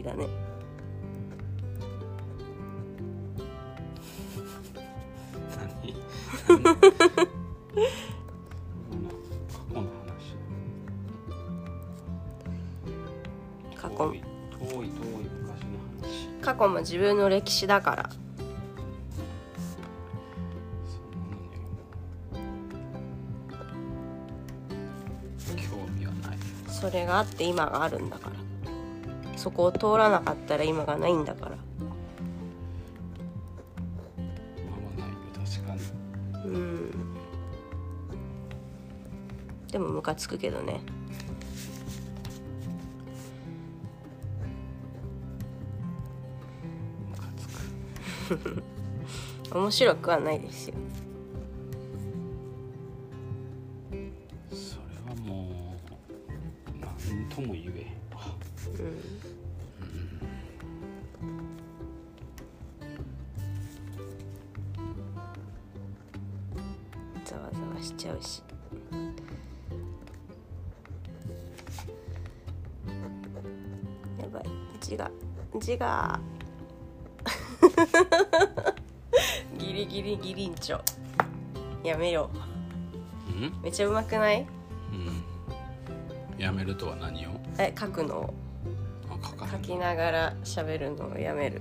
味だね。何？何？過去。の話過去遠い遠い遠い昔の話過去も自分の歴史だからそれがあって今があるんだからそこを通らなかったら今がないんだから。ままないよ確かに。うん。でもムカつくけどね。ムカつく。面白くはないですよめっちゃうまくない？うん。やめるとは何を？え書くの。をあ書書きながら喋るのをやめる。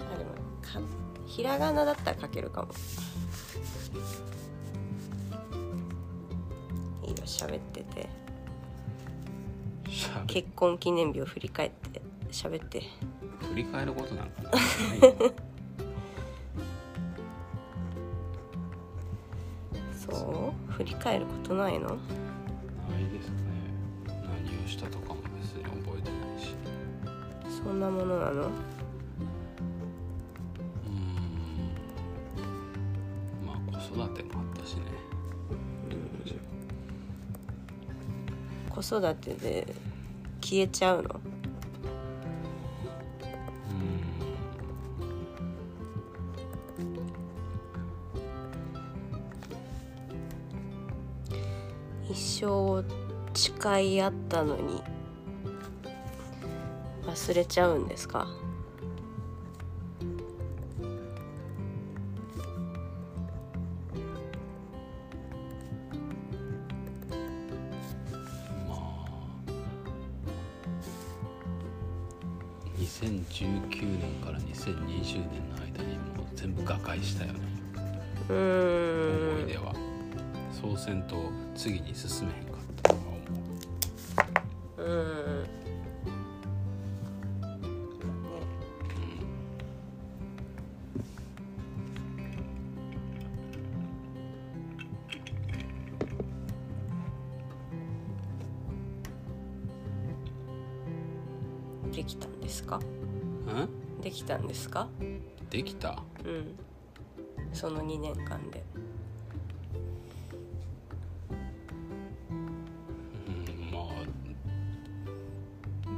あでもかひらがなだったら書けるかも。いいよ喋ってて。結婚記念日を振り返って喋って。振り返ることなんかない 振り返ることないの？ないですね。何をしたとかも別に覚えてないし。そんなものなの？うーん。まあ子育てもあったしね。子育てで消えちゃうの？う一生誓い合ったのに忘れちゃうんですか？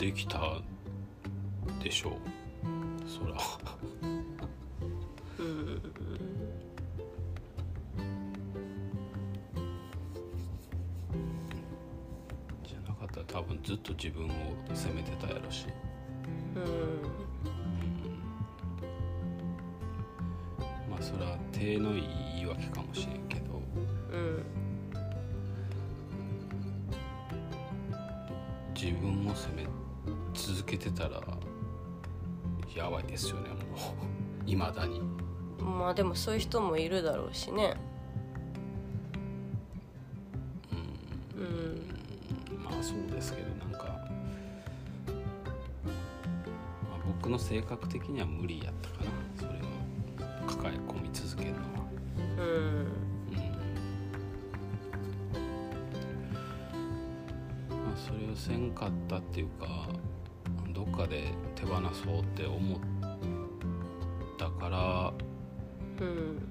できたでしょう。そら。うん。じゃなかったら多分ずっと自分を責めてたやろし。うん。まあそれは手のいい言い訳かもしれんけど。うん。自分を責め続けてたらやばいですよねもう。いまだに。まあでもそういう人もいるだろうしね。うん。まあそうですけどなんか、まあ、僕の性格的には無理やったかな。それを抱え込み続けるのは。うん。うん。まあそれをせんかったっていうか手放そうって思ったからうん。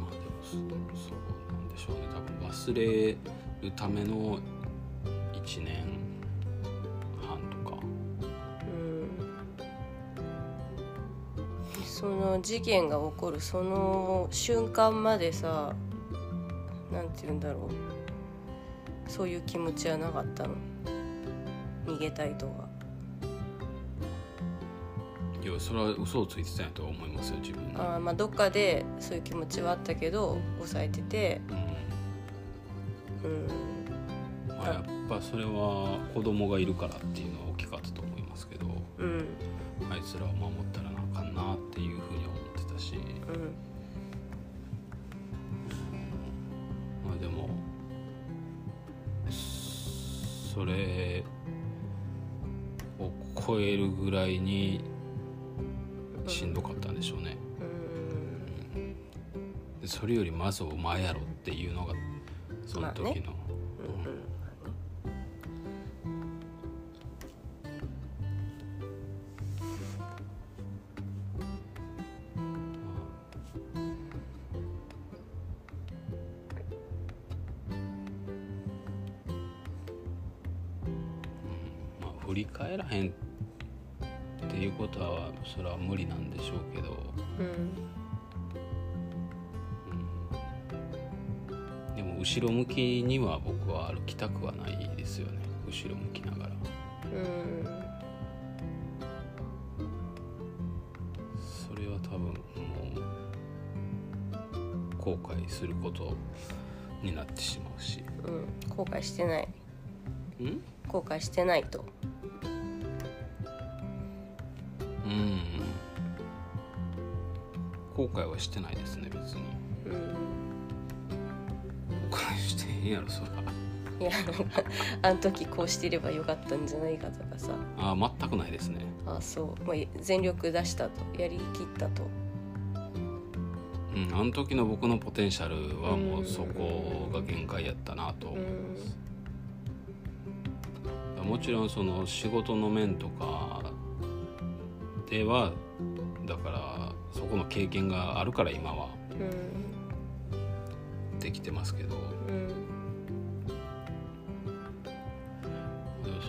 まあでもそそうなんでしょうね。多分忘れるための1年半とか。うん。その事件が起こるその瞬間までさて言うんだろう。そういう気持ちはなかったの。逃げたいとかいやそれは嘘をついてたんやとは思いますよ自分にあーまあどっかでそういう気持ちはあったけど抑えてて。うん。うん。まあ、やっぱそれは子供がいるからっていうのは大きかったと思いますけどうん。あいつらを守ったらなあかんなっていうふうに思ってたし。うんそれを超えるぐらいにしんどかったんでしょうね。うん。でそれよりまずお前やろっていうのがその時の、後ろ向きには僕は歩きたくはないですよね。後ろ向きながら。うんそれは多分もう後悔することになってしまうし。うん。後悔してない。うん？後悔してないと。うん。後悔はしてないですね別に。うん後悔してへんやろそら。いやなんかあの時こうしてればよかったんじゃないかとかさ。あー全くないですね。あそう、まあ、全力出したと。やりきったと。うんあの時の僕のポテンシャルはもうそこが限界やったなと思います、もちろんその仕事の面とかではだからそこの経験があるから今は。うんできてますけど。うん。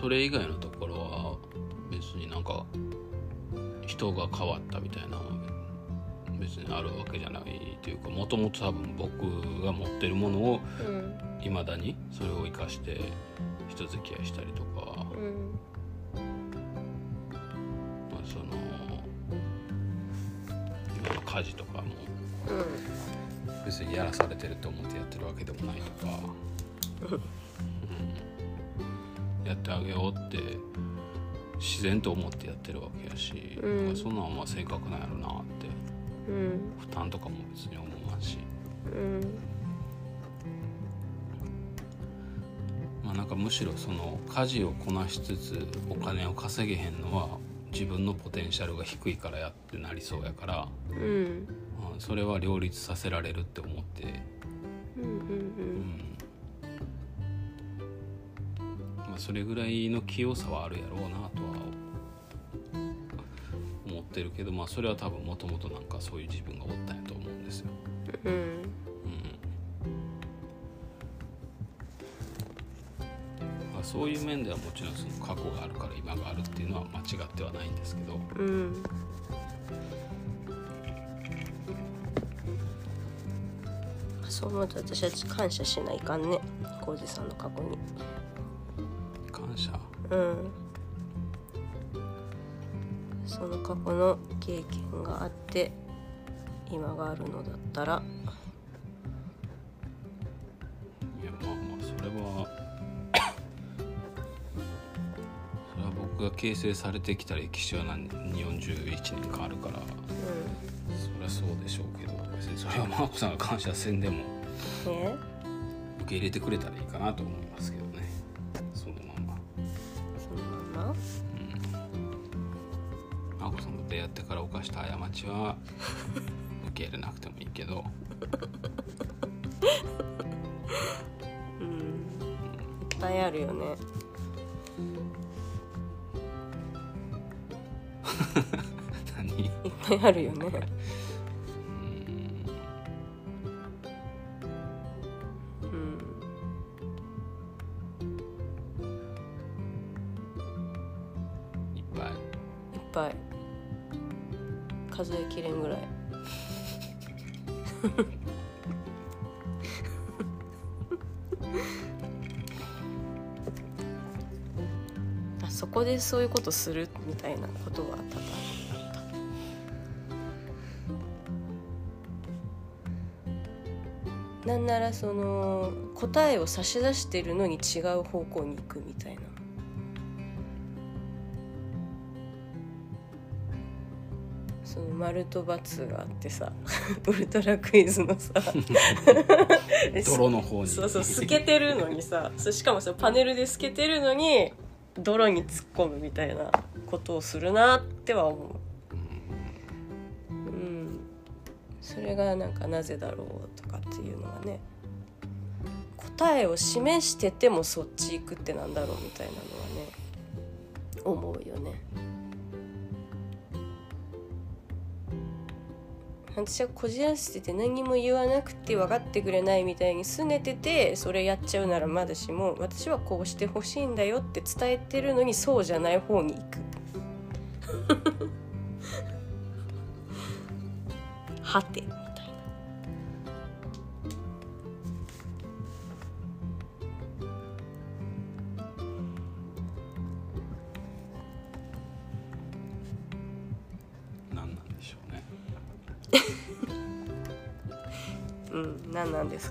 それ以外のところは別になんか人が変わったみたいな別にあるわけじゃないというかもともと多分僕が持ってるものをうん。いまだにそれを生かして人付き合いしたりとか、うん。まあ、その今の家事とかもうん別にやらされてると思ってやってるわけでもないとか、うん。やってあげようって自然と思ってやってるわけやし、うん。まあそんなんはまあ性格なんやろなって。うん。負担とかも別に思わんし、うん。まあ、なんかむしろその家事をこなしつつお金を稼げへんのは自分のポテンシャルが低いからやってなりそうやから、うんそれは両立させられるって思って、うんうんうん。まあ、それぐらいの器用さはあるやろうなとは思ってるけど、まあ、それは多分もともとなんかそういう自分がおったんやと思うんですよ。うん。まあ、そういう面ではもちろんその過去があるから今があるっていうのは間違ってはないんですけど、うん。そう思うと私たち感謝しないかんね。浩二さんの過去に。感謝？うん。その過去の経験があって今があるのだったら。いやまあまあそれはそれは僕が形成されてきた歴史は何？41年間あるから。うそりゃそうでしょうけど別にそれはマーコさんが感謝せんでも受け入れてくれたらいいかなと思いますけどね。そのまま。そのまま？マーコさんと出会ってから犯した過ちは 受け入れなくてもいいけど。うん。いっぱいあるよね。何？いっぱいあるよねそういうことするみたいなことは多々あったな。んならその答えを差し出してるのに違う方向に行くみたいな。その丸と×があってさ ウルトラクイズのさ。泥の方に。そうそう透けてるのにさ。しかもさパネルで透けてるのに泥に突っ込むみたいなことをするなっては思う。うん。それがなんかなぜだろうとかっていうのはね。答えを示しててもそっち行くってなんだろうみたいなのはね思うよね。私はこじらせてて何も言わなくて分かってくれないみたいに拗ねててそれやっちゃうならまだしも私はこうしてほしいんだよって伝えてるのにそうじゃない方に行く。はて。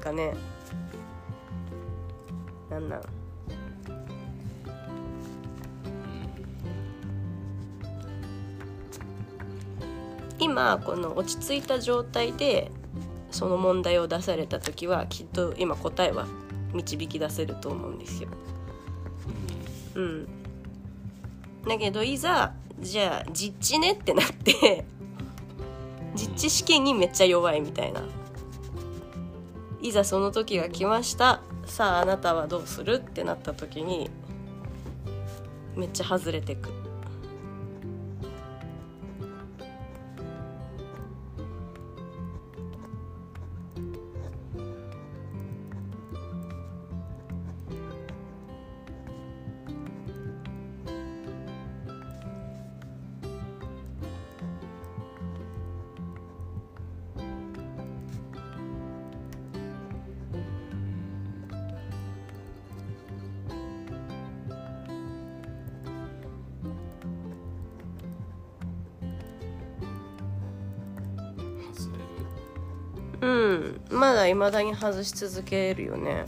かね。何なん？今この落ち着いた状態でその問題を出された時はきっと今答えは導き出せると思うんですよ。うん、だけどいざじゃあ実地ねってなって実地試験にめっちゃ弱いみたいな。いざその時が来ました。さああなたはどうする？ってなった時にめっちゃ外れてく。うん。まだいまだに外し続けるよね。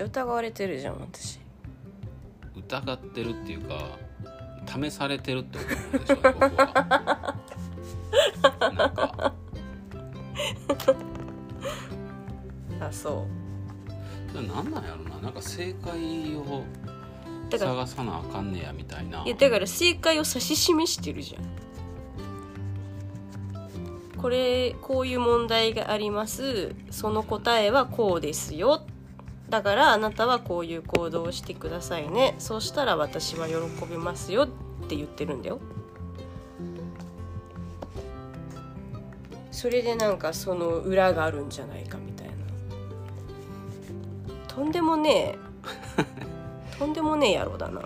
ちゃ疑われてるじゃん私。疑ってるっていうか試されてるって思うんでしょ僕は。なんか。あそそれなんなんやろな。なんか正解を探さなあかんねやみたいな。ういやだから正解を指し示してるじゃん。これこういう問題があります。その答えはこうですよだからあなたはこういう行動をしてくださいね。そうしたら私は喜びますよって言ってるんだよ。それでなんかその裏があるんじゃないかみたいな。とんでもねえ。とんでもねえ野郎だな。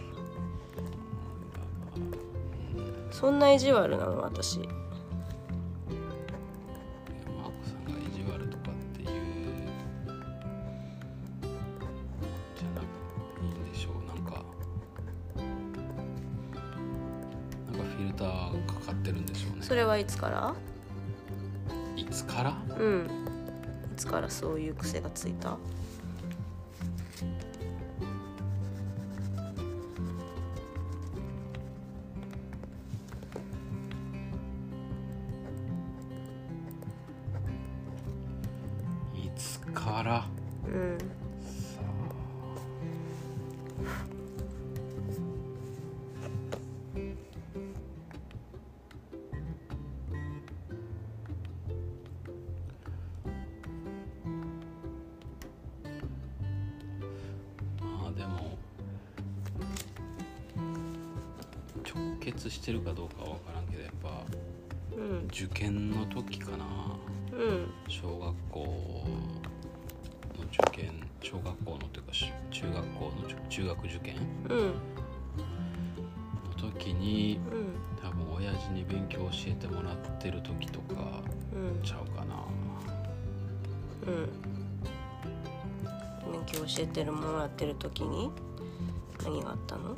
そんな意地悪なの私それはいつから？いつから？うん。いつからそういう癖がついた？受験の時かな。うん。小学校の受験小学校のというかし中学校の中学受験うん。の時にうん。多分親父に勉強教えてもらってる時とかうん。ちゃうかな。うん。勉強教えてるもらってる時に何があったの？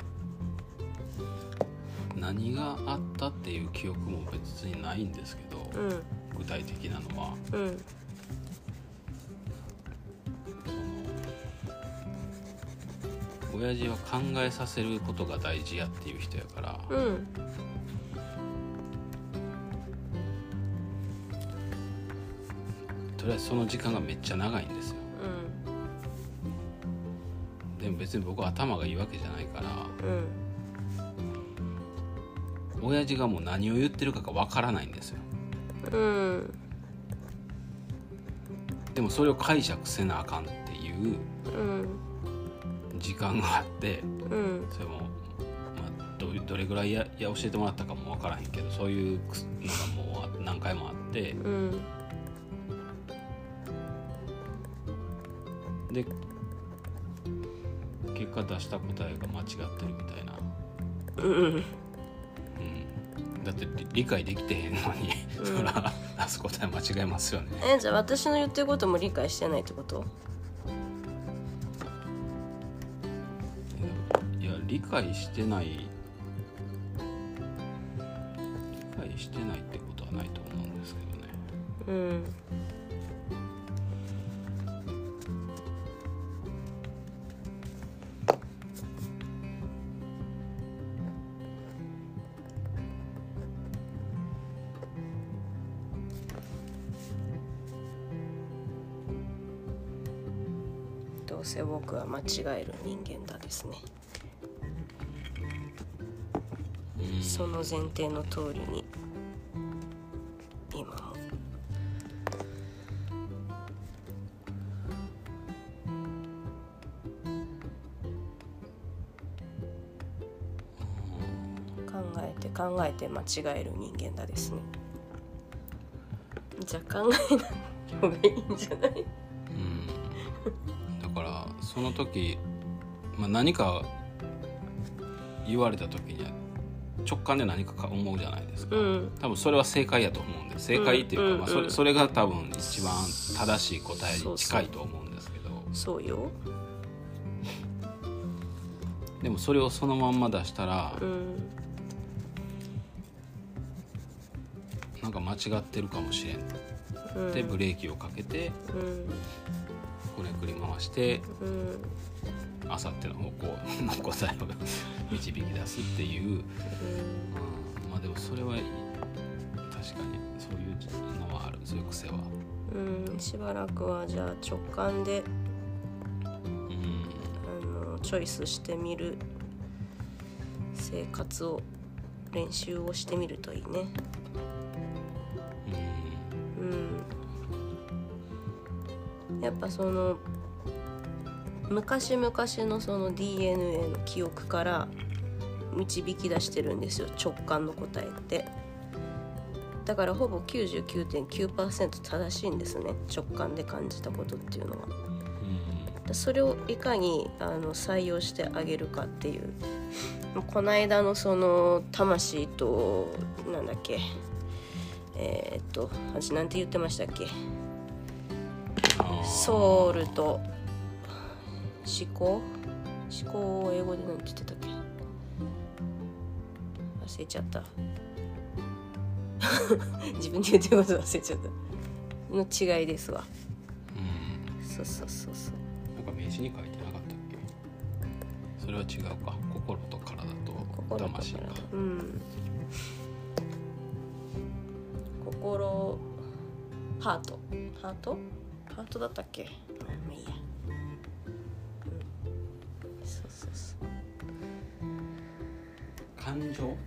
何があったっていう記憶も別にないんですけど、うん。具体的なのは。うん。その親父は考えさせることが大事やっていう人やから、うんとりあえずその時間がめっちゃ長いんですよ。うん。でも別に僕は頭がいいわけじゃないからうん親父がもう何を言ってるかがわからないんですよ。うん。でもそれを解釈せなあかんっていううん。時間があってうん。それも、まあ、どうどれぐらいやや教えてもらったかもわからへんけどそういうのがもう何回もあってうん。で結果出した答えが間違ってるみたいな、うん。うん、だって理理解できてへんのに、うん。そら出す答え間違えますよね。えじゃあ私の言ってることも理解してないってこと？いや理解してない理解してないってことはないと思うんですけどね。うん間違える人間だですね。その前提の通りに今も。考えて考えて間違える人間だですね。じゃあ考えない方がいいんじゃない？うん。その時、まあ、何か言われた時には直感で何かか思うじゃないですか、うん。多分それは正解やと思うんで正解っていうか、うんまあ、そうんれそれが多分一番正しい答えに近いと思うんですけど。そうよ。でもそれをそのまんま出したら、うん。なんか間違ってるかもしれん。うん。でブレーキをかけてうんこれ繰り回してうんあさっての方向の答えを導き出すっていう、うん、まあでもそれは確かにそういうのはあるそういう癖は。うんうん。しばらくはじゃあ直感でうん。あのチョイスしてみる生活を練習をしてみるといいねやっぱその昔々のその DNA の記憶から導き出してるんですよ直感の答えって。だからほぼ99.9%正しいんですね直感で感じたことっていうのは。うんそれをいかにあの採用してあげるかっていう。この間のその魂となんだっけ。えーっと私なんて言ってましたっけソウルと思考？思考を英語で何て言ってたっけ？忘れちゃった。自分で言ってること忘れちゃった。の違いですわ。うん。そうそうそうそう。なんか名刺に書いてなかったっけ？それは違うか。心と体と魂か。体うん。心ハート？ハート？ハートだったっけ？まあいいや。うん。そうそうそう。感情？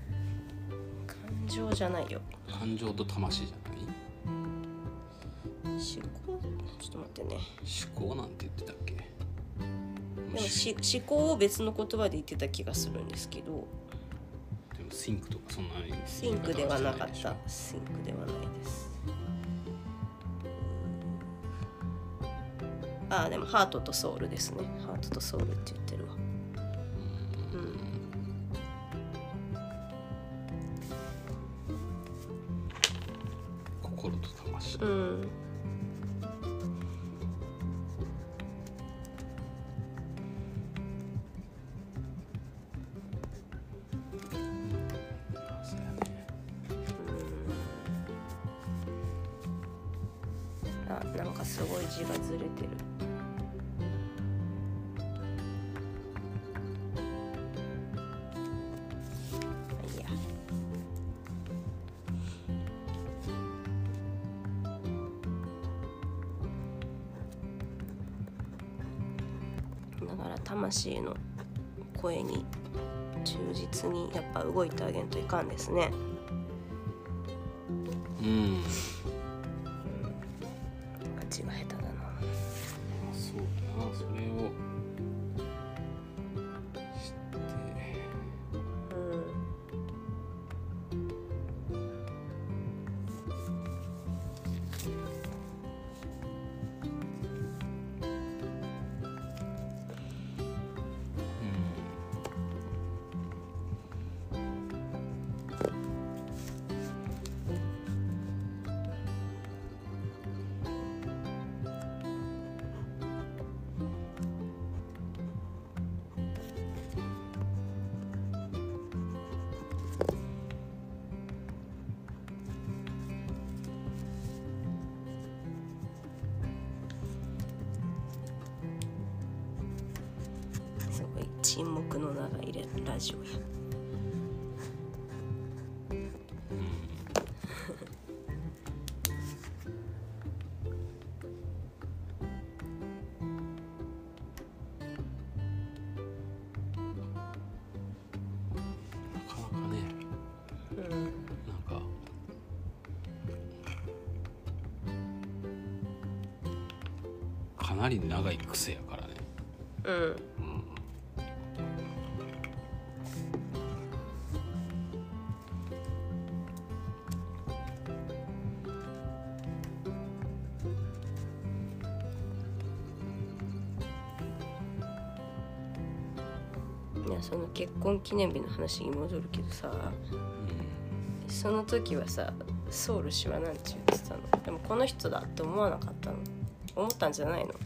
感情じゃないよ。感情と魂じゃない？思考？ちょっと待ってね。思考なんて言ってたっけ？でもし思考を別の言葉で言ってた気がするんですけど。でも think とかそんなに。 think ではなかった。 think ではないですあでも heart と soul ですね。 heart と soul って言ってるわ。ですね。ラジオや。なかなかね。うん。なんか。かなり長い癖やからね。うん婚記念日の話に戻るけどさその時はさソウル氏はなんて言ってたの？でもこの人だって思わなかったの？思ったんじゃないの？フ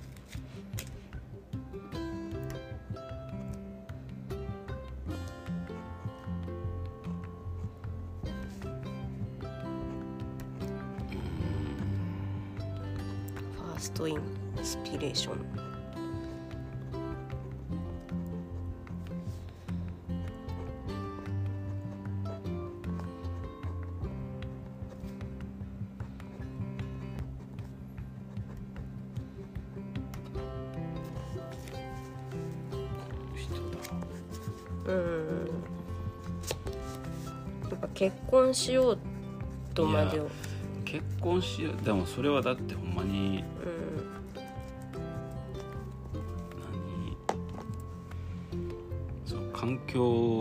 ァーストインスピレーション結婚しようとまでを。結婚しよう。でもそれはだってほんまにうん。何？その環境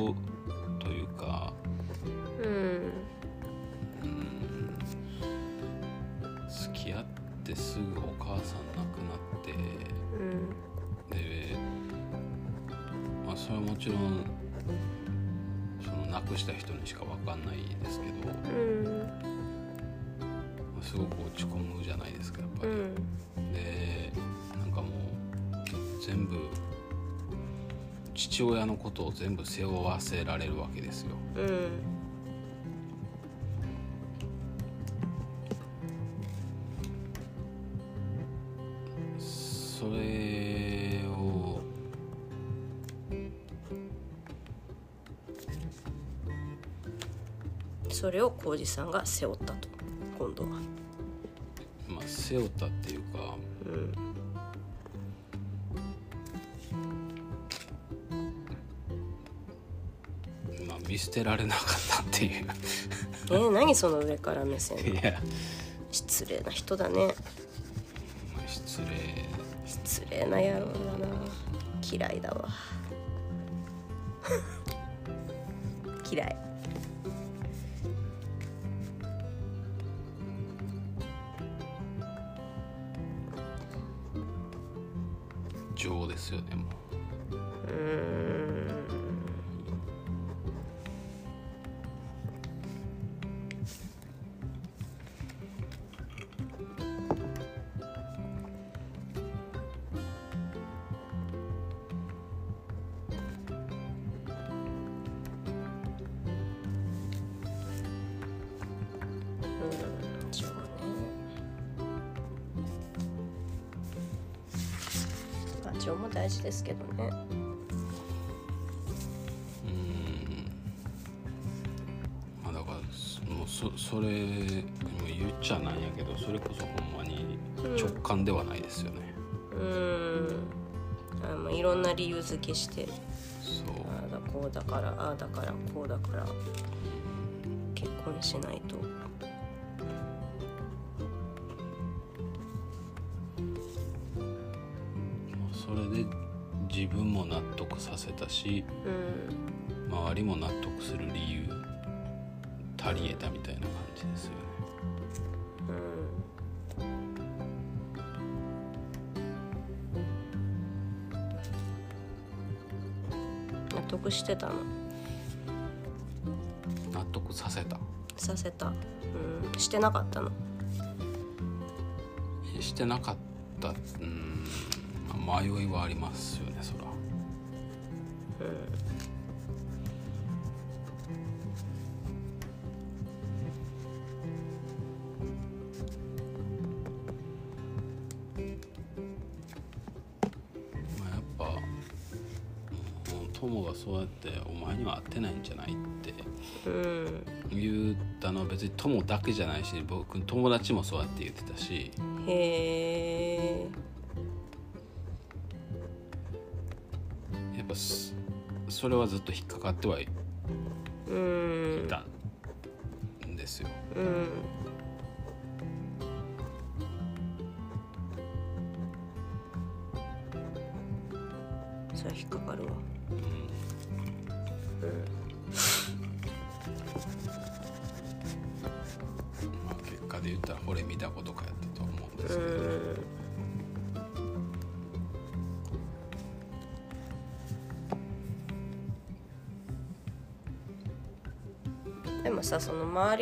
父親のことを全部背負わせられるわけですよ。うん、それをそれを浩二さんが背負ったと今度は。まあ背負ったっていうか、うんまあ見捨てられなかったっていう。え ー、何その上から目線。いや。失礼な人だね。まあ失礼。失礼な野郎だな。嫌いだわ。嫌い。情ですよねもううこそほんまに直感ではないですよね、うーん。あまあいろんな理由付けして。そう。ああだこうだからああだからこうだから。結婚しないと。まあそれで自分も納得させたしうん。周りも納得する理由足りえたみたいな感じですよね納得してたの。納得させた。させた。うん。してなかったの。してなかった。うん、まあ迷いはありますよねそら。まあ友がそうやって「お前には合ってないんじゃない?」ってうん言ったのは別に友だけじゃないし僕友達もそうやって言ってたしへえやっぱすそれはずっと引っかかってはい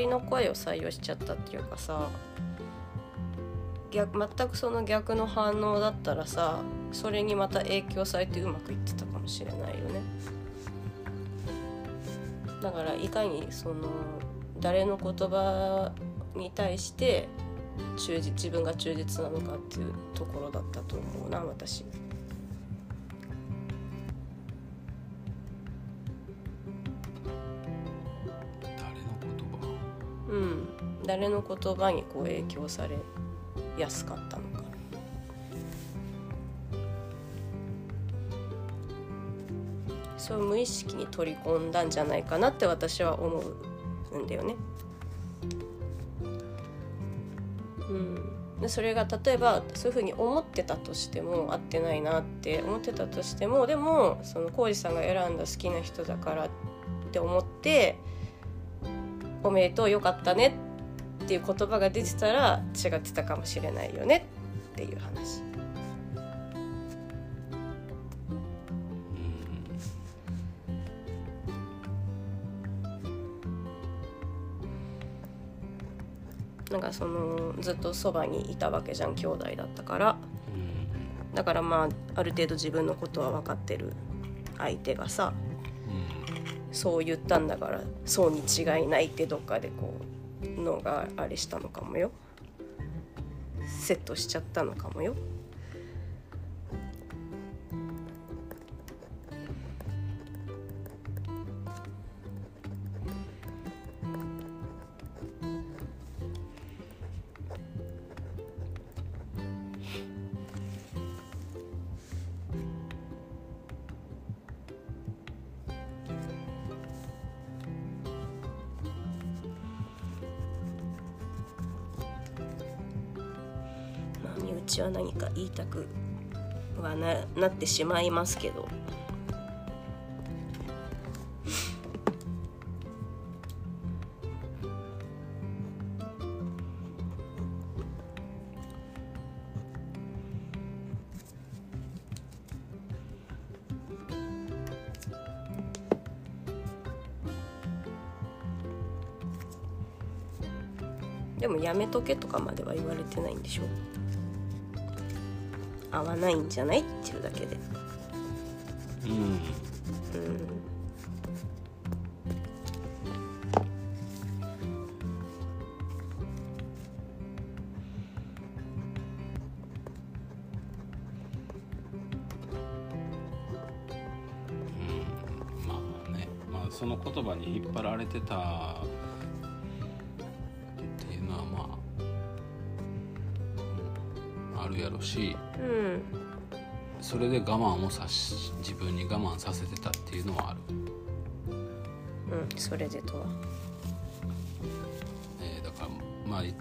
りの声を採用しちゃったっていうかさ逆全くその逆の反応だったらさそれにまた影響されてうまくいってたかもしれないよね。だからいかにその誰の言葉に対して忠実自分が忠実なのかっていうところだったと思うな私。誰の言葉にこう影響されやすかったのかそう無意識に取り込んだんじゃないかなって私は思うんだよね。うん、でそれが例えばそういうふうに思ってたとしても合ってないなって思ってたとしてもでもその浩二さんが選んだ好きな人だからって思って「おめでとうよかったね」っていう言葉が出てたら違ってたかもしれないよね。っていう話。なんかそのずっとそばにいたわけじゃん兄弟だったから。うん。だからまあある程度自分のことは分かってる相手がさうん。そう言ったんだからそうに違いないってどっかでこうのがあれしたのかもよ。セットしちゃったのかもよ。なってしまいますけど。でもやめとけとかまでは言われてないんでしょ？合わないんじゃない？ていうだけで。うんうん。まあね。まあその言葉に引っ張られてたっていうのはまあ、うん。あるやろし。うんそれで我慢をさし自分に我慢させてたっていうのはある、うんそれでとは。えーだからまあい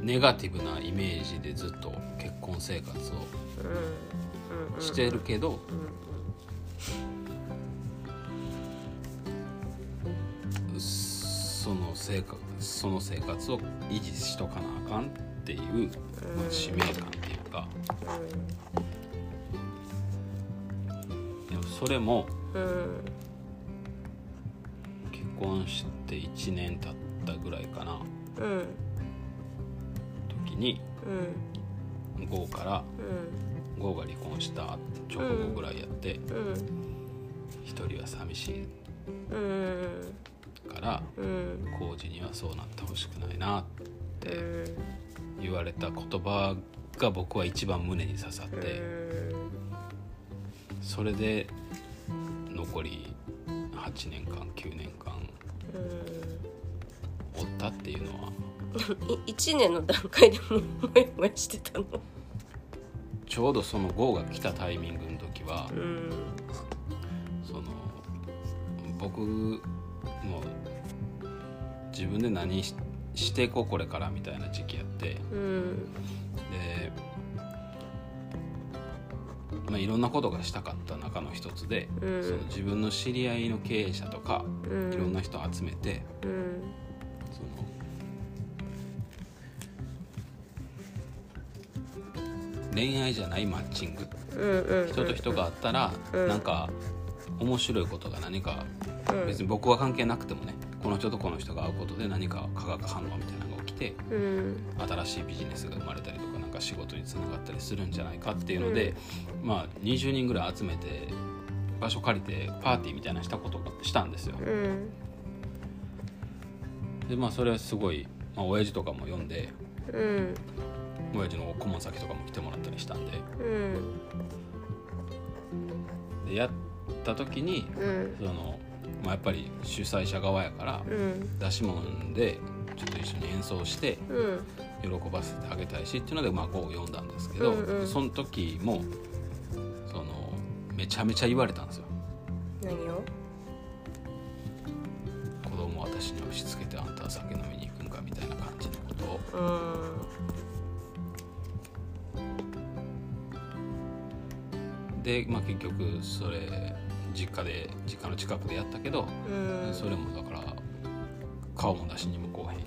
ネガティブなイメージでずっと結婚生活をうんうんしてるけど、その生活その生活を維持しとかなあかんっていう、まあ、使命感っていうか。でもそれもうん。うん結婚して1年経ったぐらいかな。うん。時にうんゴーからうん。ゴーが離婚した直後ぐらいやってうん一人は寂しいうんからうん。浩二にはそうなってほしくないなってうん言われた言葉が僕は一番胸に刺さってそれで残り8年間9年間おったっていうのは？い1年の段階でもうモヤモヤしてたの？ちょうどその GO が来たタイミングの時はうん。その僕も自分で何ししていこうこれからみたいな時期やっていろんなことがしたかった中の一つで、うん。その自分の知り合いの経営者とかうん。いろんな人を集めてうんその恋愛じゃないマッチング。うんうん。人と人があったら、うん。なんか面白いことが何か、うん。別に僕は関係なくてもねこの人とこの人が会うことで何か化学反応みたいなのが起きてうん。新しいビジネスが生まれたりとかか仕事につながったりするんじゃないかっていうので、まあ20人ぐらい集めて場所借りてパーティーみたいなしたことがしたんですよ。うん。でまあそれはすごい、まあ親父とかも呼んでうん。親父の顧問先とかも来てもらったりしたんで。うん。でやった時にうん。その、まあ、やっぱり主催者側やからうん。出し物でちょっと一緒に演奏してうん喜ばせてあげたいしっていうのでまあ5を読んだんですけど、うんうん。その時もそのめちゃめちゃ言われたんですよ。何を？子供を私に押し付けてあんたは酒飲みに行くんかみたいな感じのことを。うん。で、まあ、結局それ実家で実家の近くでやったけど、うん。それもだから顔も出しにもこうへん、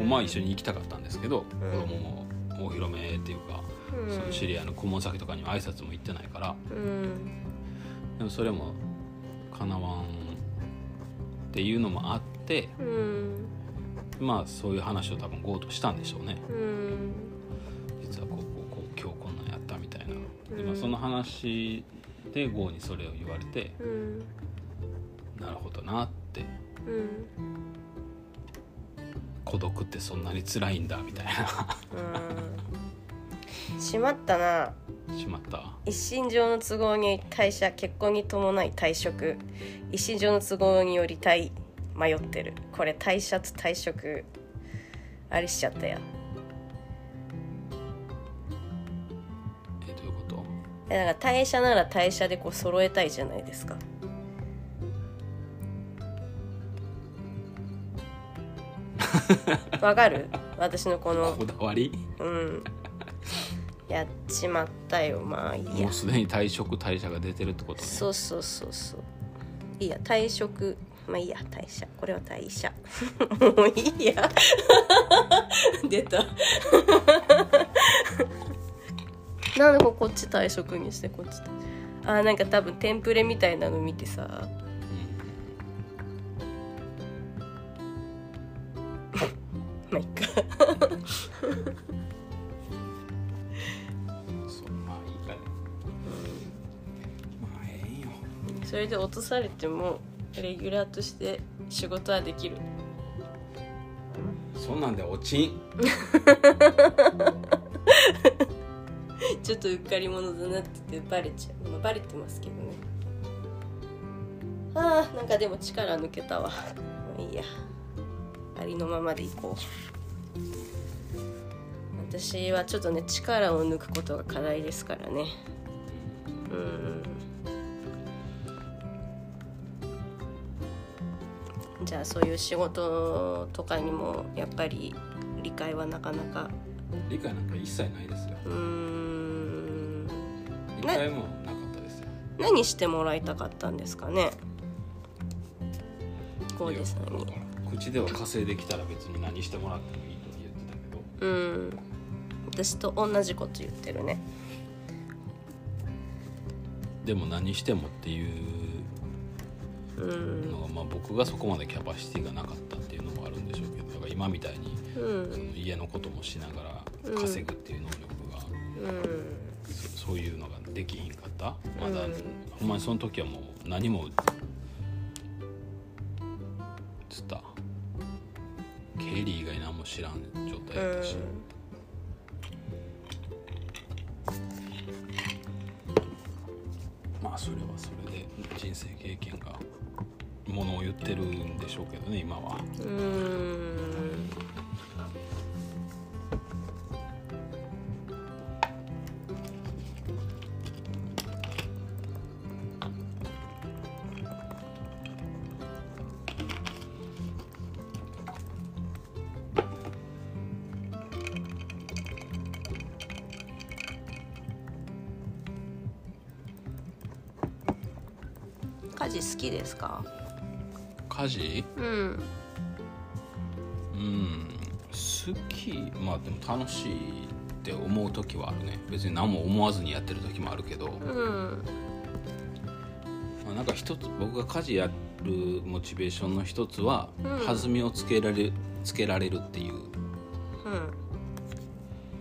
うん。まあ一緒に行きたかったんですけど、うん。子供もお披露目っていうか、うん。その知り合いの顧問先とかには挨拶も行ってないから。うん。でもそれもかなわんっていうのもあってうん。まあそういう話を多分ゴーとしたんでしょうね。うん。実はこうこうこう今日こんなんやったみたいな。で、うん。まあ、その話でゴーにそれを言われてうん。なるほどなってうん孤独ってそんなに辛いんだみたいな。うん。しまったな。しまった？一身上の都合に退社結婚に伴い退職。一身上の都合により退迷ってる。これ退社と退職あれしちゃったやえどういうこと？えだから退社なら退社でこう揃えたいじゃないですかわかる？私のこのこだわり？うん。やっちまったよ。まあいいや。もうすでに退職退社が出てるってことね。そうそうそうそういいや退職。まあいいや。退社。これは退社。もういいや。出た。なんでここっち退職にしてこっち退あーなんか多分テンプレみたいなの見てさまあいいかそうまあいいかね。まあええんよ。それで落とされてもレギュラーとして仕事はできる。そんなんで落ちん。ちょっとうっかり者だなっててバレちゃう、まあ、バレてますけどね。あーなんかでも力抜けたわ。いいやありのままでいこう。私はちょっとね力を抜くことが課題ですからね。うん。じゃあそういう仕事とかにもやっぱり理解はなかなか。理解なんか一切ないですよ。うーん。理解もなかったですよ。何してもらいたかったんですかね。浩二さんに。いやだから口では稼いできたら別に何してもらってもいいと言ってたけど。うん。私と同じこと言ってるね。でも何してもっていううんのが、まあ、僕がそこまでキャパシティがなかったっていうのもあるんでしょうけどだから今みたいにうん。その家のこともしながら稼ぐっていう能力が、うん。そそういうのができひんかった？まだ、うん。ほんまにその時はもう何も知らん状態だったし、まあそれはそれで人生経験がものを言ってるんでしょうけどね今は。うんきですか？家事？うん。うん。好き。まあでも楽しいって思う時はあるね。別に何も思わずにやってる時もあるけど、うん。まあ、なんか一つ僕が家事やるモチベーションの一つは、うん。弾みをつけられるつけられるっていう。うん。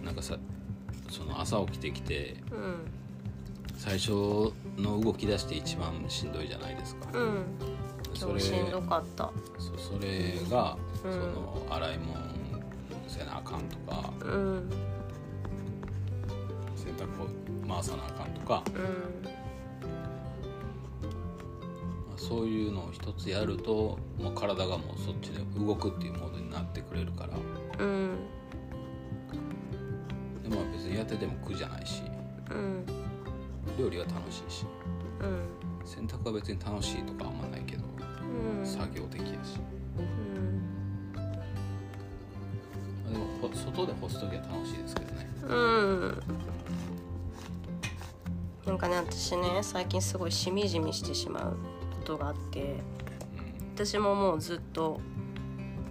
なんかさその朝起きてきてうん最初の動き出して一番しんどいじゃないですか、うん。それしんどかった。そそれが、うん。その洗い物せなあかんとかうん洗濯を回さなあかんとか、うん。まあそういうのを一つやるともう体がもうそっちで動くっていうモードになってくれるから。うん。でも別にやってても苦じゃないし。うん料理は楽しいし。うん洗濯は別に楽しいとかあんまないけど、うん。作業的やし。うん。まあでもほ外で干す時は楽しいですけどね。うん。なんかね私ね最近すごいしみじみしてしまうことがあって私ももうずっと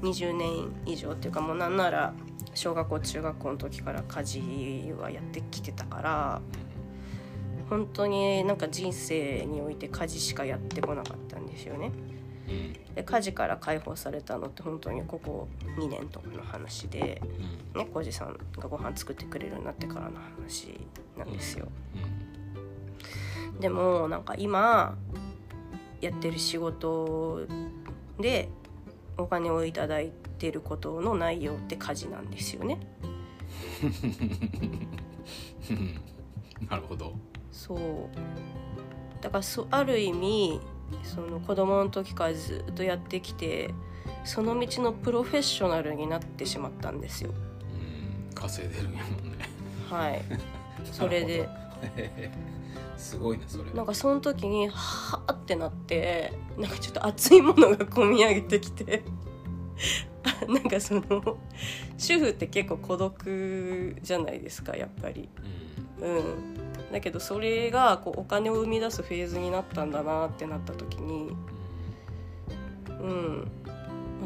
20年以上っていうかもうなんなら小学校中学校の時から家事はやってきてたから本当になんか人生において家事しかやってこなかったんですよね。で家事から解放されたのって本当にここ2年とかの話で、うんね、浩二さんがご飯作ってくれるようになってからの話なんですよ。でもなんか今やってる仕事でお金をいただいてることの内容って家事なんですよね。うんなるほどそう。だからそある意味その子供の時からずっとやってきてその道のプロフェッショナルになってしまったんですよ。うん。稼いでるんやもんね。はい、それで。すごいねそれなんかその時にはあってなってなんかちょっと熱いものがこみ上げてきて なんかその主婦って結構孤独じゃないですかやっぱり。うんうん、だけどそれがこうお金を生み出すフェーズになったんだなってなった時にうん。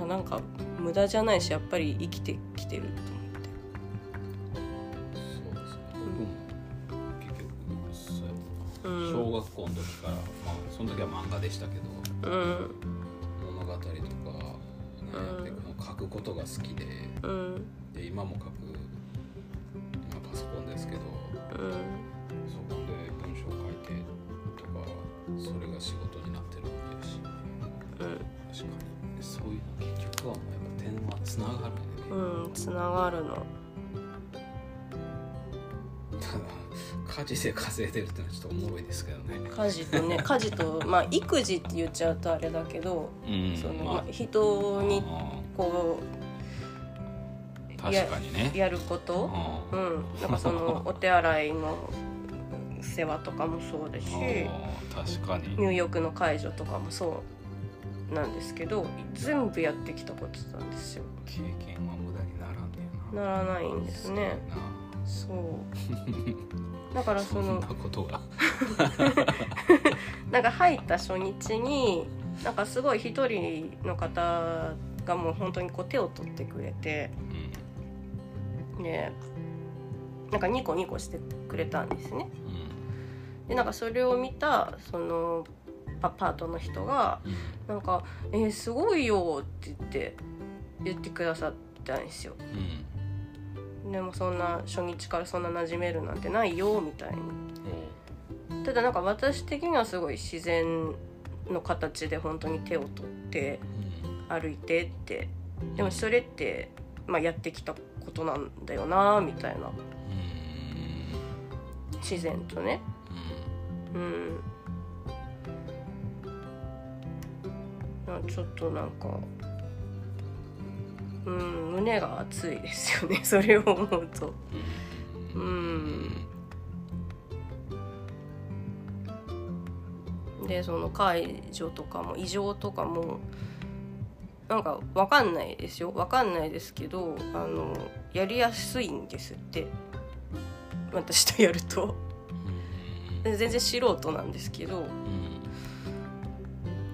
あなんか無駄じゃないしやっぱり生きてきてるとそうですね。僕も結局そう思って。小学校の時から、まあその時は漫画でしたけどうん。物語とか、ねうん。書くことが好きで。で今も書くソコンですけどうんそこで文章書いてとかそれが仕事になってるわけだし。うん。確かに。そういうの結局はもうやっぱ点はつながるよね、うんつながるの。た だ家事で稼いでるってのはちょっとおもろいですけどね。家事とね 家事とまあ育児って言っちゃうとあれだけど、うんそのまあ。まあ人にあこー確かにね。うやること？ううん。なんかその お手洗いの世話とかもそうですし確かに。入浴の介助とかもそうなんですけど全部やってきたことなんですよ。経験は無駄にならんねやな。ならないんですね。すそう。だからそのごいなそんなことが なんか入った初日になんかすごい一人の方がもう本当にこう手を取ってくれてうんでなんかニコニコしてくれたんですね。うん。でなんかそれを見たそのパパートの人がうん。なんか「えー、すごいよ」って言って言ってくださったんですよ。うん。でもそんな初日からそんな馴染めるなんてないよみたいに。おただなんか私的にはすごい自然の形で本当に手を取ってうん歩いてってでもそれって、まあ、やってきたことなんだよなみたいな。自然とね。うん。ちょっとなんかうん胸が熱いですよね。それを思うと。うん。うんでその解除とかも異常とかもなんかわかんないですよ。わかんないですけどあのやりやすいんですって。私とやると。うん。全然素人なんですけど。うん。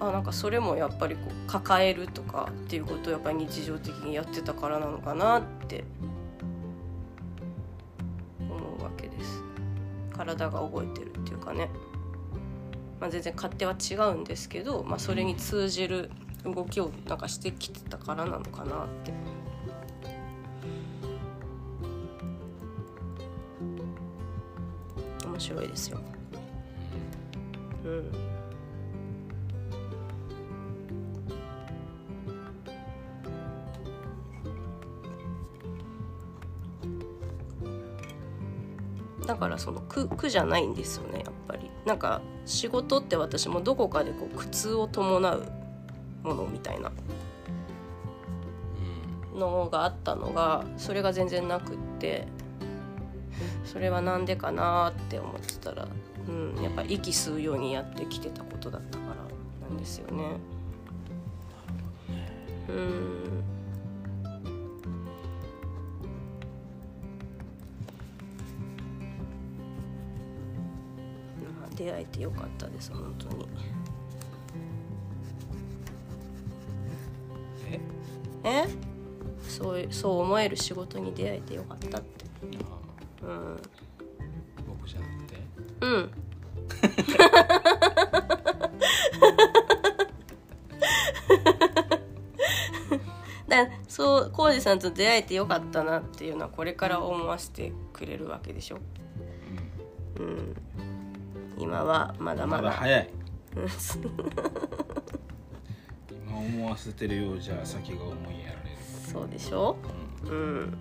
あなんかそれもやっぱりこう抱えるとかっていうことをやっぱり日常的にやってたからなのかなって。思うわけです。体が覚えてるっていうかね、まあ、全然勝手は違うんですけど、まあ、それに通じる動きをなんかしてきてたからなのかなって。面白いですよ。うん。だからその苦苦じゃないんですよねやっぱり。なんか仕事って私もどこかでこう苦痛を伴うものみたいなのがあったのがそれが全然なくってそれはなんでかなって思ってたら、うん、やっぱ息吸うようにやってきてたことだったからなんですよね。うんまあ出会えてよかったです本当に。え？そうそう思える仕事に出会えてよかったって。あうん。僕じゃなくて？うん。だそう浩二さんと出会えてよかったなっていうのはこれから思わせてくれるわけでしょ、うん、今はまだまだ。まだ早い 思わせてるようじゃ先が思いやられる、そうでしょ？うん、うん。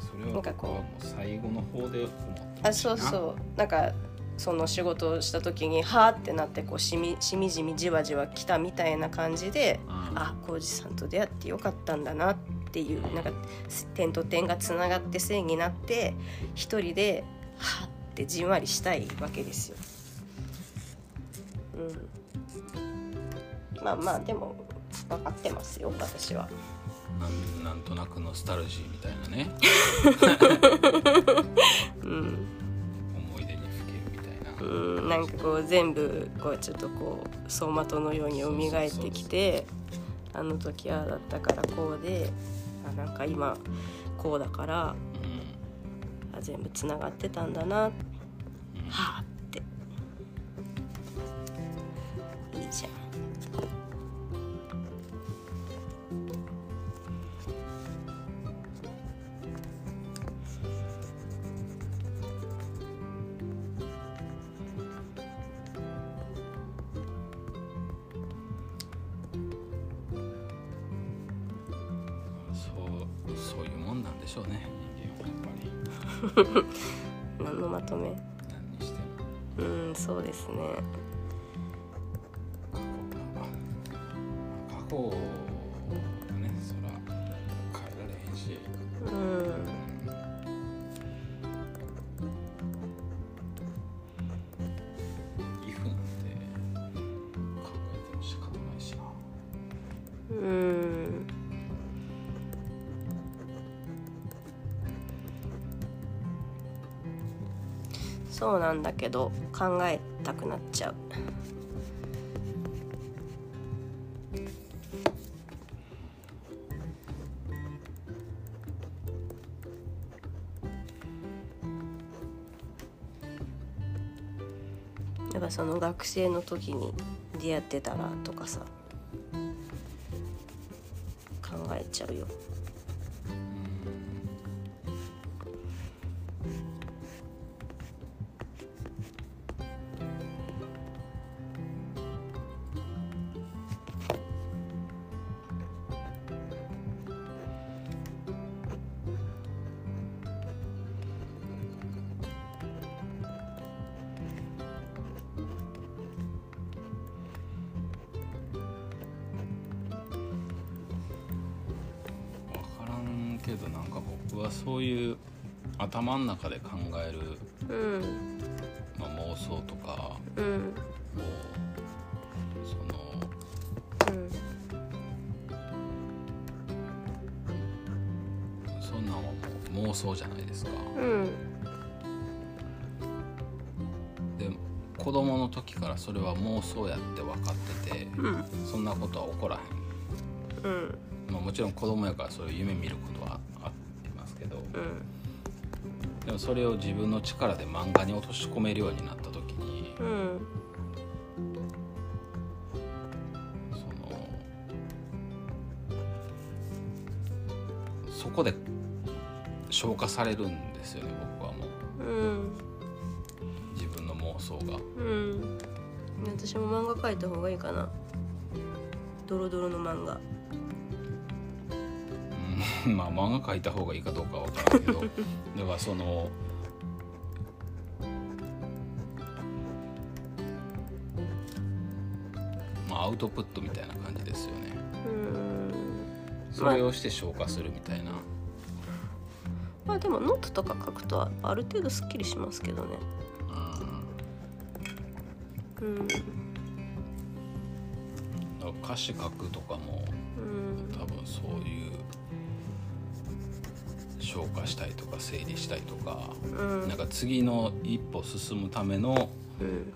それはなんかこう僕はもう最後の方で思ってあそうそう。なんかその仕事をした時にはーってなってこうしみしみじみじわじわ来たみたいな感じでうん。あ浩二さんと出会ってよかったんだなっていうなんか点と点がつながって線になって一人ではーってじんわりしたいわけですよ。うん、まあまあでも分かってますよ私は。なんなんとなくノスタルジーみたいなね。うん。思い出にふけるみたいな。うん。なんかこう全部こうちょっとこう走馬灯のように蘇ってきてあの時ああだったからこうであなんか今こうだからうあ全部つながってたんだなはあって。いいじゃんんしょうね。人間はやっぱり。何のまとめ。何にしても。うんそうですね。過去がそうなんだけど考えたくなっちゃう。やっぱその学生の時に出会ってたらとかさ考えちゃうよ。僕はそういう頭の中で考える、うんまあ、妄想とかうんをそのうんそんなんはもう妄想じゃないですか。うんで子供の時からそれは妄想やって分かっててうんそんなことは起こらへん、うん。まあ、もちろん子供やからそういう夢見ることはど。うん。でもそれを自分の力で漫画に落とし込めるようになった時にうんそのそこで消化されるんですよね僕はもう。うん。自分の妄想が。うん。私も漫画描いた方がいいかな。ドロドロの漫画。うんまあ漫画描いた方がいいかどうかは分からんけどだからそのまあアウトプットみたいな感じですよねそれをして消化するみたいな、まあでもノートとか書くとある程度すっきりしますけどねうん歌詞書くとかもうん多分そういう消化したいとか整理したいとか、うん。なんか次の一歩進むためのうん。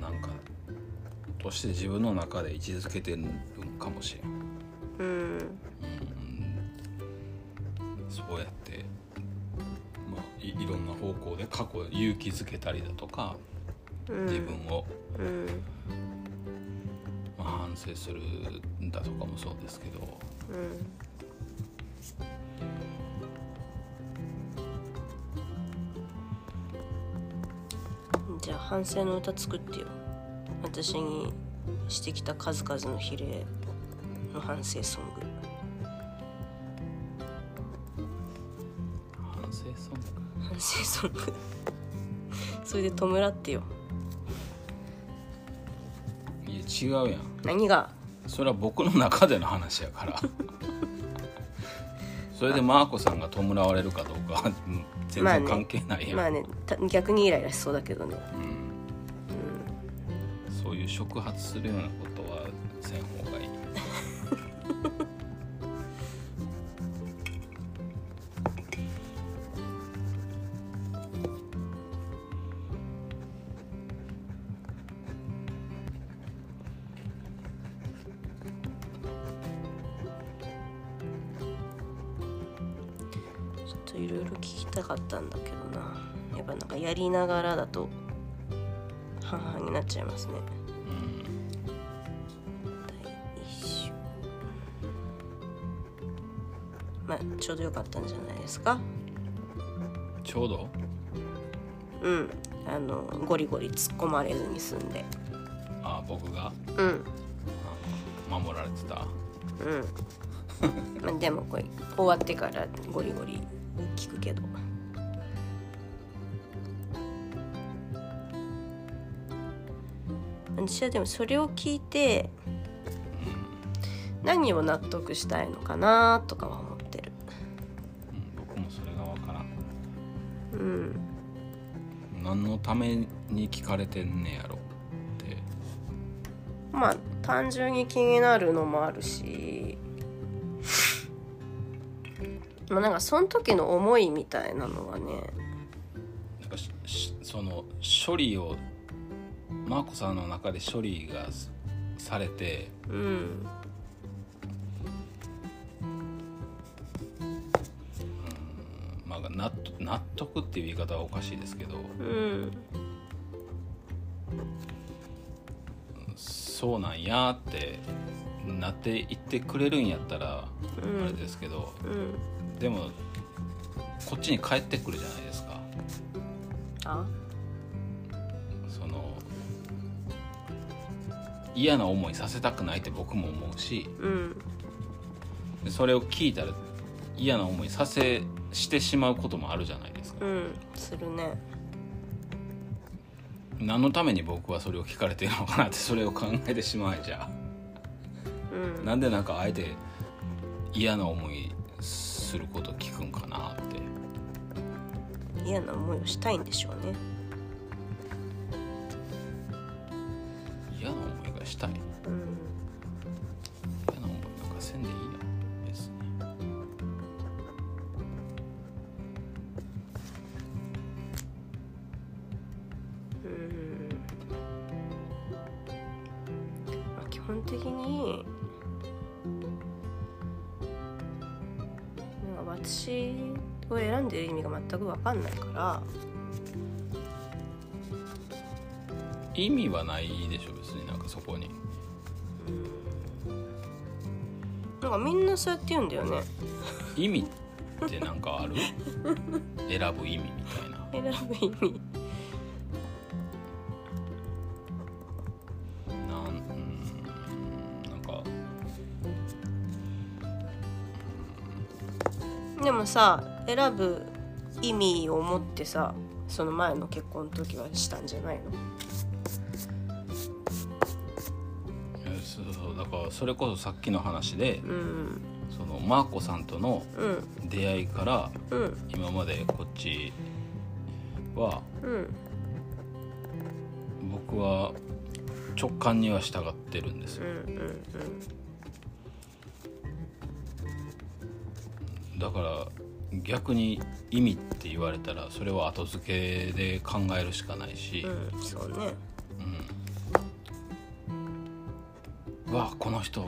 なんかとして自分の中で位置づけてるんかもしれん、うん。うん、そうやって、まあ、いいろんな方向で過去勇気づけたりだとかうん。自分を、うん。まあ、反省するんだとかもそうですけど。うんじゃあ反省の歌作ってよ。私にしてきた数々の比例の反省ソング。反省ソング。反省ソング。それで弔ってよ。いや違うやん。何が？それは僕の中での話やからそれでマーコさんが弔われるかどうか全まあね然関係ないやん、まあねた逆にイライラしそうだけどね。うん。そういう触発するようなこリゴリ突っ込まれずに済んで。あ僕が？うん。守られてた？うん。ま あでもこれ終わってからゴリゴリ聞くけど。私はでもそれを聞いて何を納得したいのかなとかは思ってる。うん僕もそれが分からん。うん。何のために聞かれてんねやろ。って。まあ単純に気になるのもあるし。まあなんかその時の思いみたいなのはね。なんかししその処理をマーコさんの中で処理がすされてうんまあ納得納得っていう言い方はおかしいですけど。うんそうなんやってなっていってくれるんやったらうん。あれですけど、うん。でもこっちに帰ってくるじゃないですか。あ？その嫌な思いさせたくないって僕も思うしうん。でそれを聞いたら嫌な思いさせしてしまうこともあるじゃないですか。うん。するね何のために僕はそれを聞かれてるのかなってそれを考えてしまえじゃうん。なんでなんかあえて嫌な思いすること聞くんかなって。嫌な思いをしたいんでしょうね。嫌な思いがしたい。うんを選んでる意味が全く分かんないから。意味はないでしょ別になんかそこに。なんかみんなそうやって言うんだよね。意味ってなんかある？選ぶ意味みたいな。選ぶ意味。なんうんなんか。でもさ選ぶ意味を持ってさその前の結婚の時はしたんじゃないの？えそうそうだからそれこそさっきの話でうん。そのマーコさんとのうん出会いからうん。今までこっちはうん。僕は直感には従ってるんですうんようん。だから逆に意味って言われたらそれは後付けで考えるしかないし、うんうんそうね。うん、わあこの人っ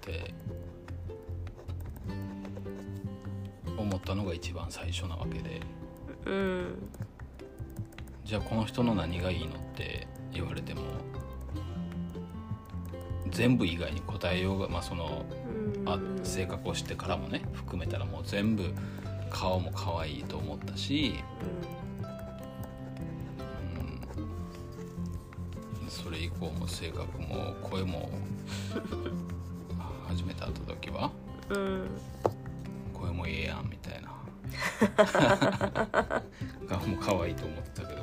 て思ったのが一番最初なわけで。うん。じゃあこの人の何がいいのって言われても全部以外に答えようがまあそのうんあ性格を知ってからもね含めたらもう全部顔も可愛いと思ったし、うん、それ以降も性格も声も初めた時はうん声もええやんみたいな。顔も可愛いと思ってたけど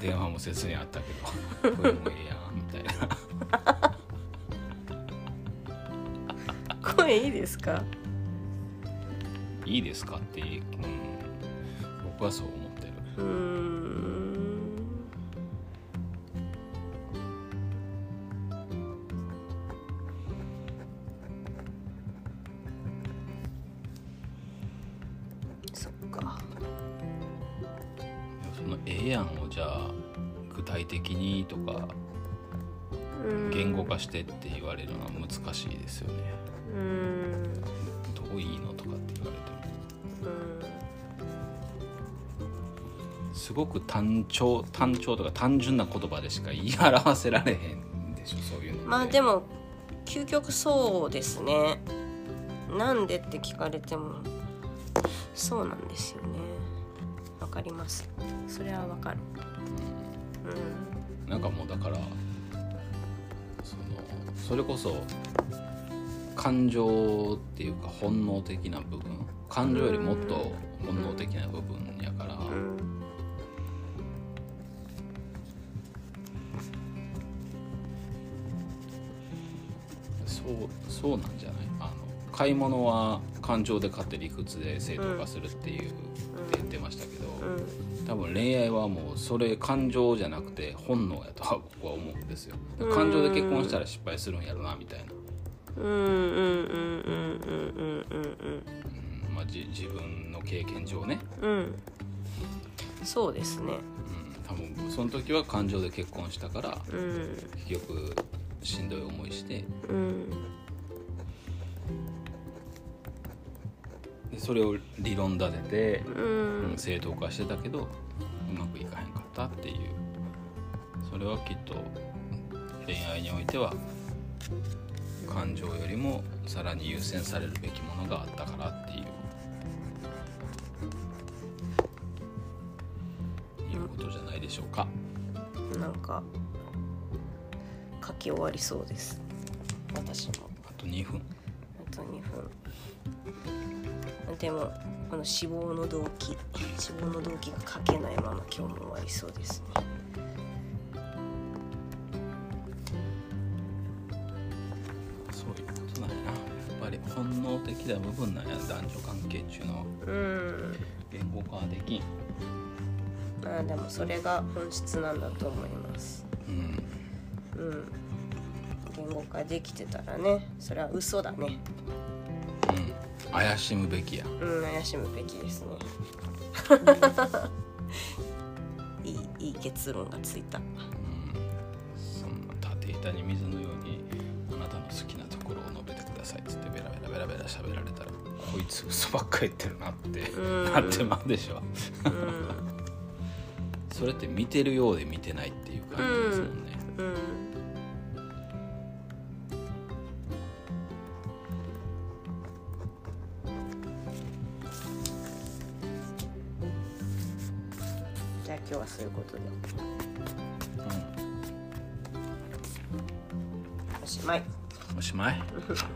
電話も切にあったけど声もええやんみたいな公いいですか？いいですかって、うん、僕はそう思ってる。うん。そっか。そのええやんをじゃあ具体的にとか言語化してって言われるのは難しいですよね。すごく単調単調とか単純な言葉でしか言い表せられへんでしょそういうのまあでも究極そうですね。なんでって聞かれてもそうなんですよね。わかります。それはわかる。うん。なんかもうだからそのそれこそ感情っていうか本能的な部分感情よりもっと本能的な部分そうなんじゃない？あの買い物は感情で買って理屈で正当化するっていう、って言ってましたけど、うん。多分恋愛はもうそれ感情じゃなくて本能やとは僕は思うんですよ。感情で結婚したら失敗するんやろなみたいな、うんうんうんうんうんうんうんまあ、じ自分の経験上ね、うんうん。そうですね。うん、多分その時は感情で結婚したからうん。結局しんどい思いしてうんそれを理論立てて、ううんん正当化してたけどうまくいかへんかったっていう。それはきっと恋愛においては感情よりもさらに優先されるべきものがあったからっていう。いうことじゃないでしょうか。なんか書き終わりそうです。私もあと2分。あと2分でもこの死亡の動機死亡の動機が書けないまま今日も終わりそうですね。そういうことなんやな。やっぱり本能的な部分なんや男女関係っていうのは。うん。言語化はできん。まあでもそれが本質なんだと思います。うん。うん。言語化できてたらねそれは嘘だね。うん怪しむべきや。うん怪しむべきですね。いいいい結論がついた。そんな縦板に水のようにあなたの好きなところを述べてくださいっつってベラベラベラベラ喋られたらこいつ嘘ばっか言ってるなってうん。なってまうでしょ。うん。それって見てるようで見てないっていう Yeah.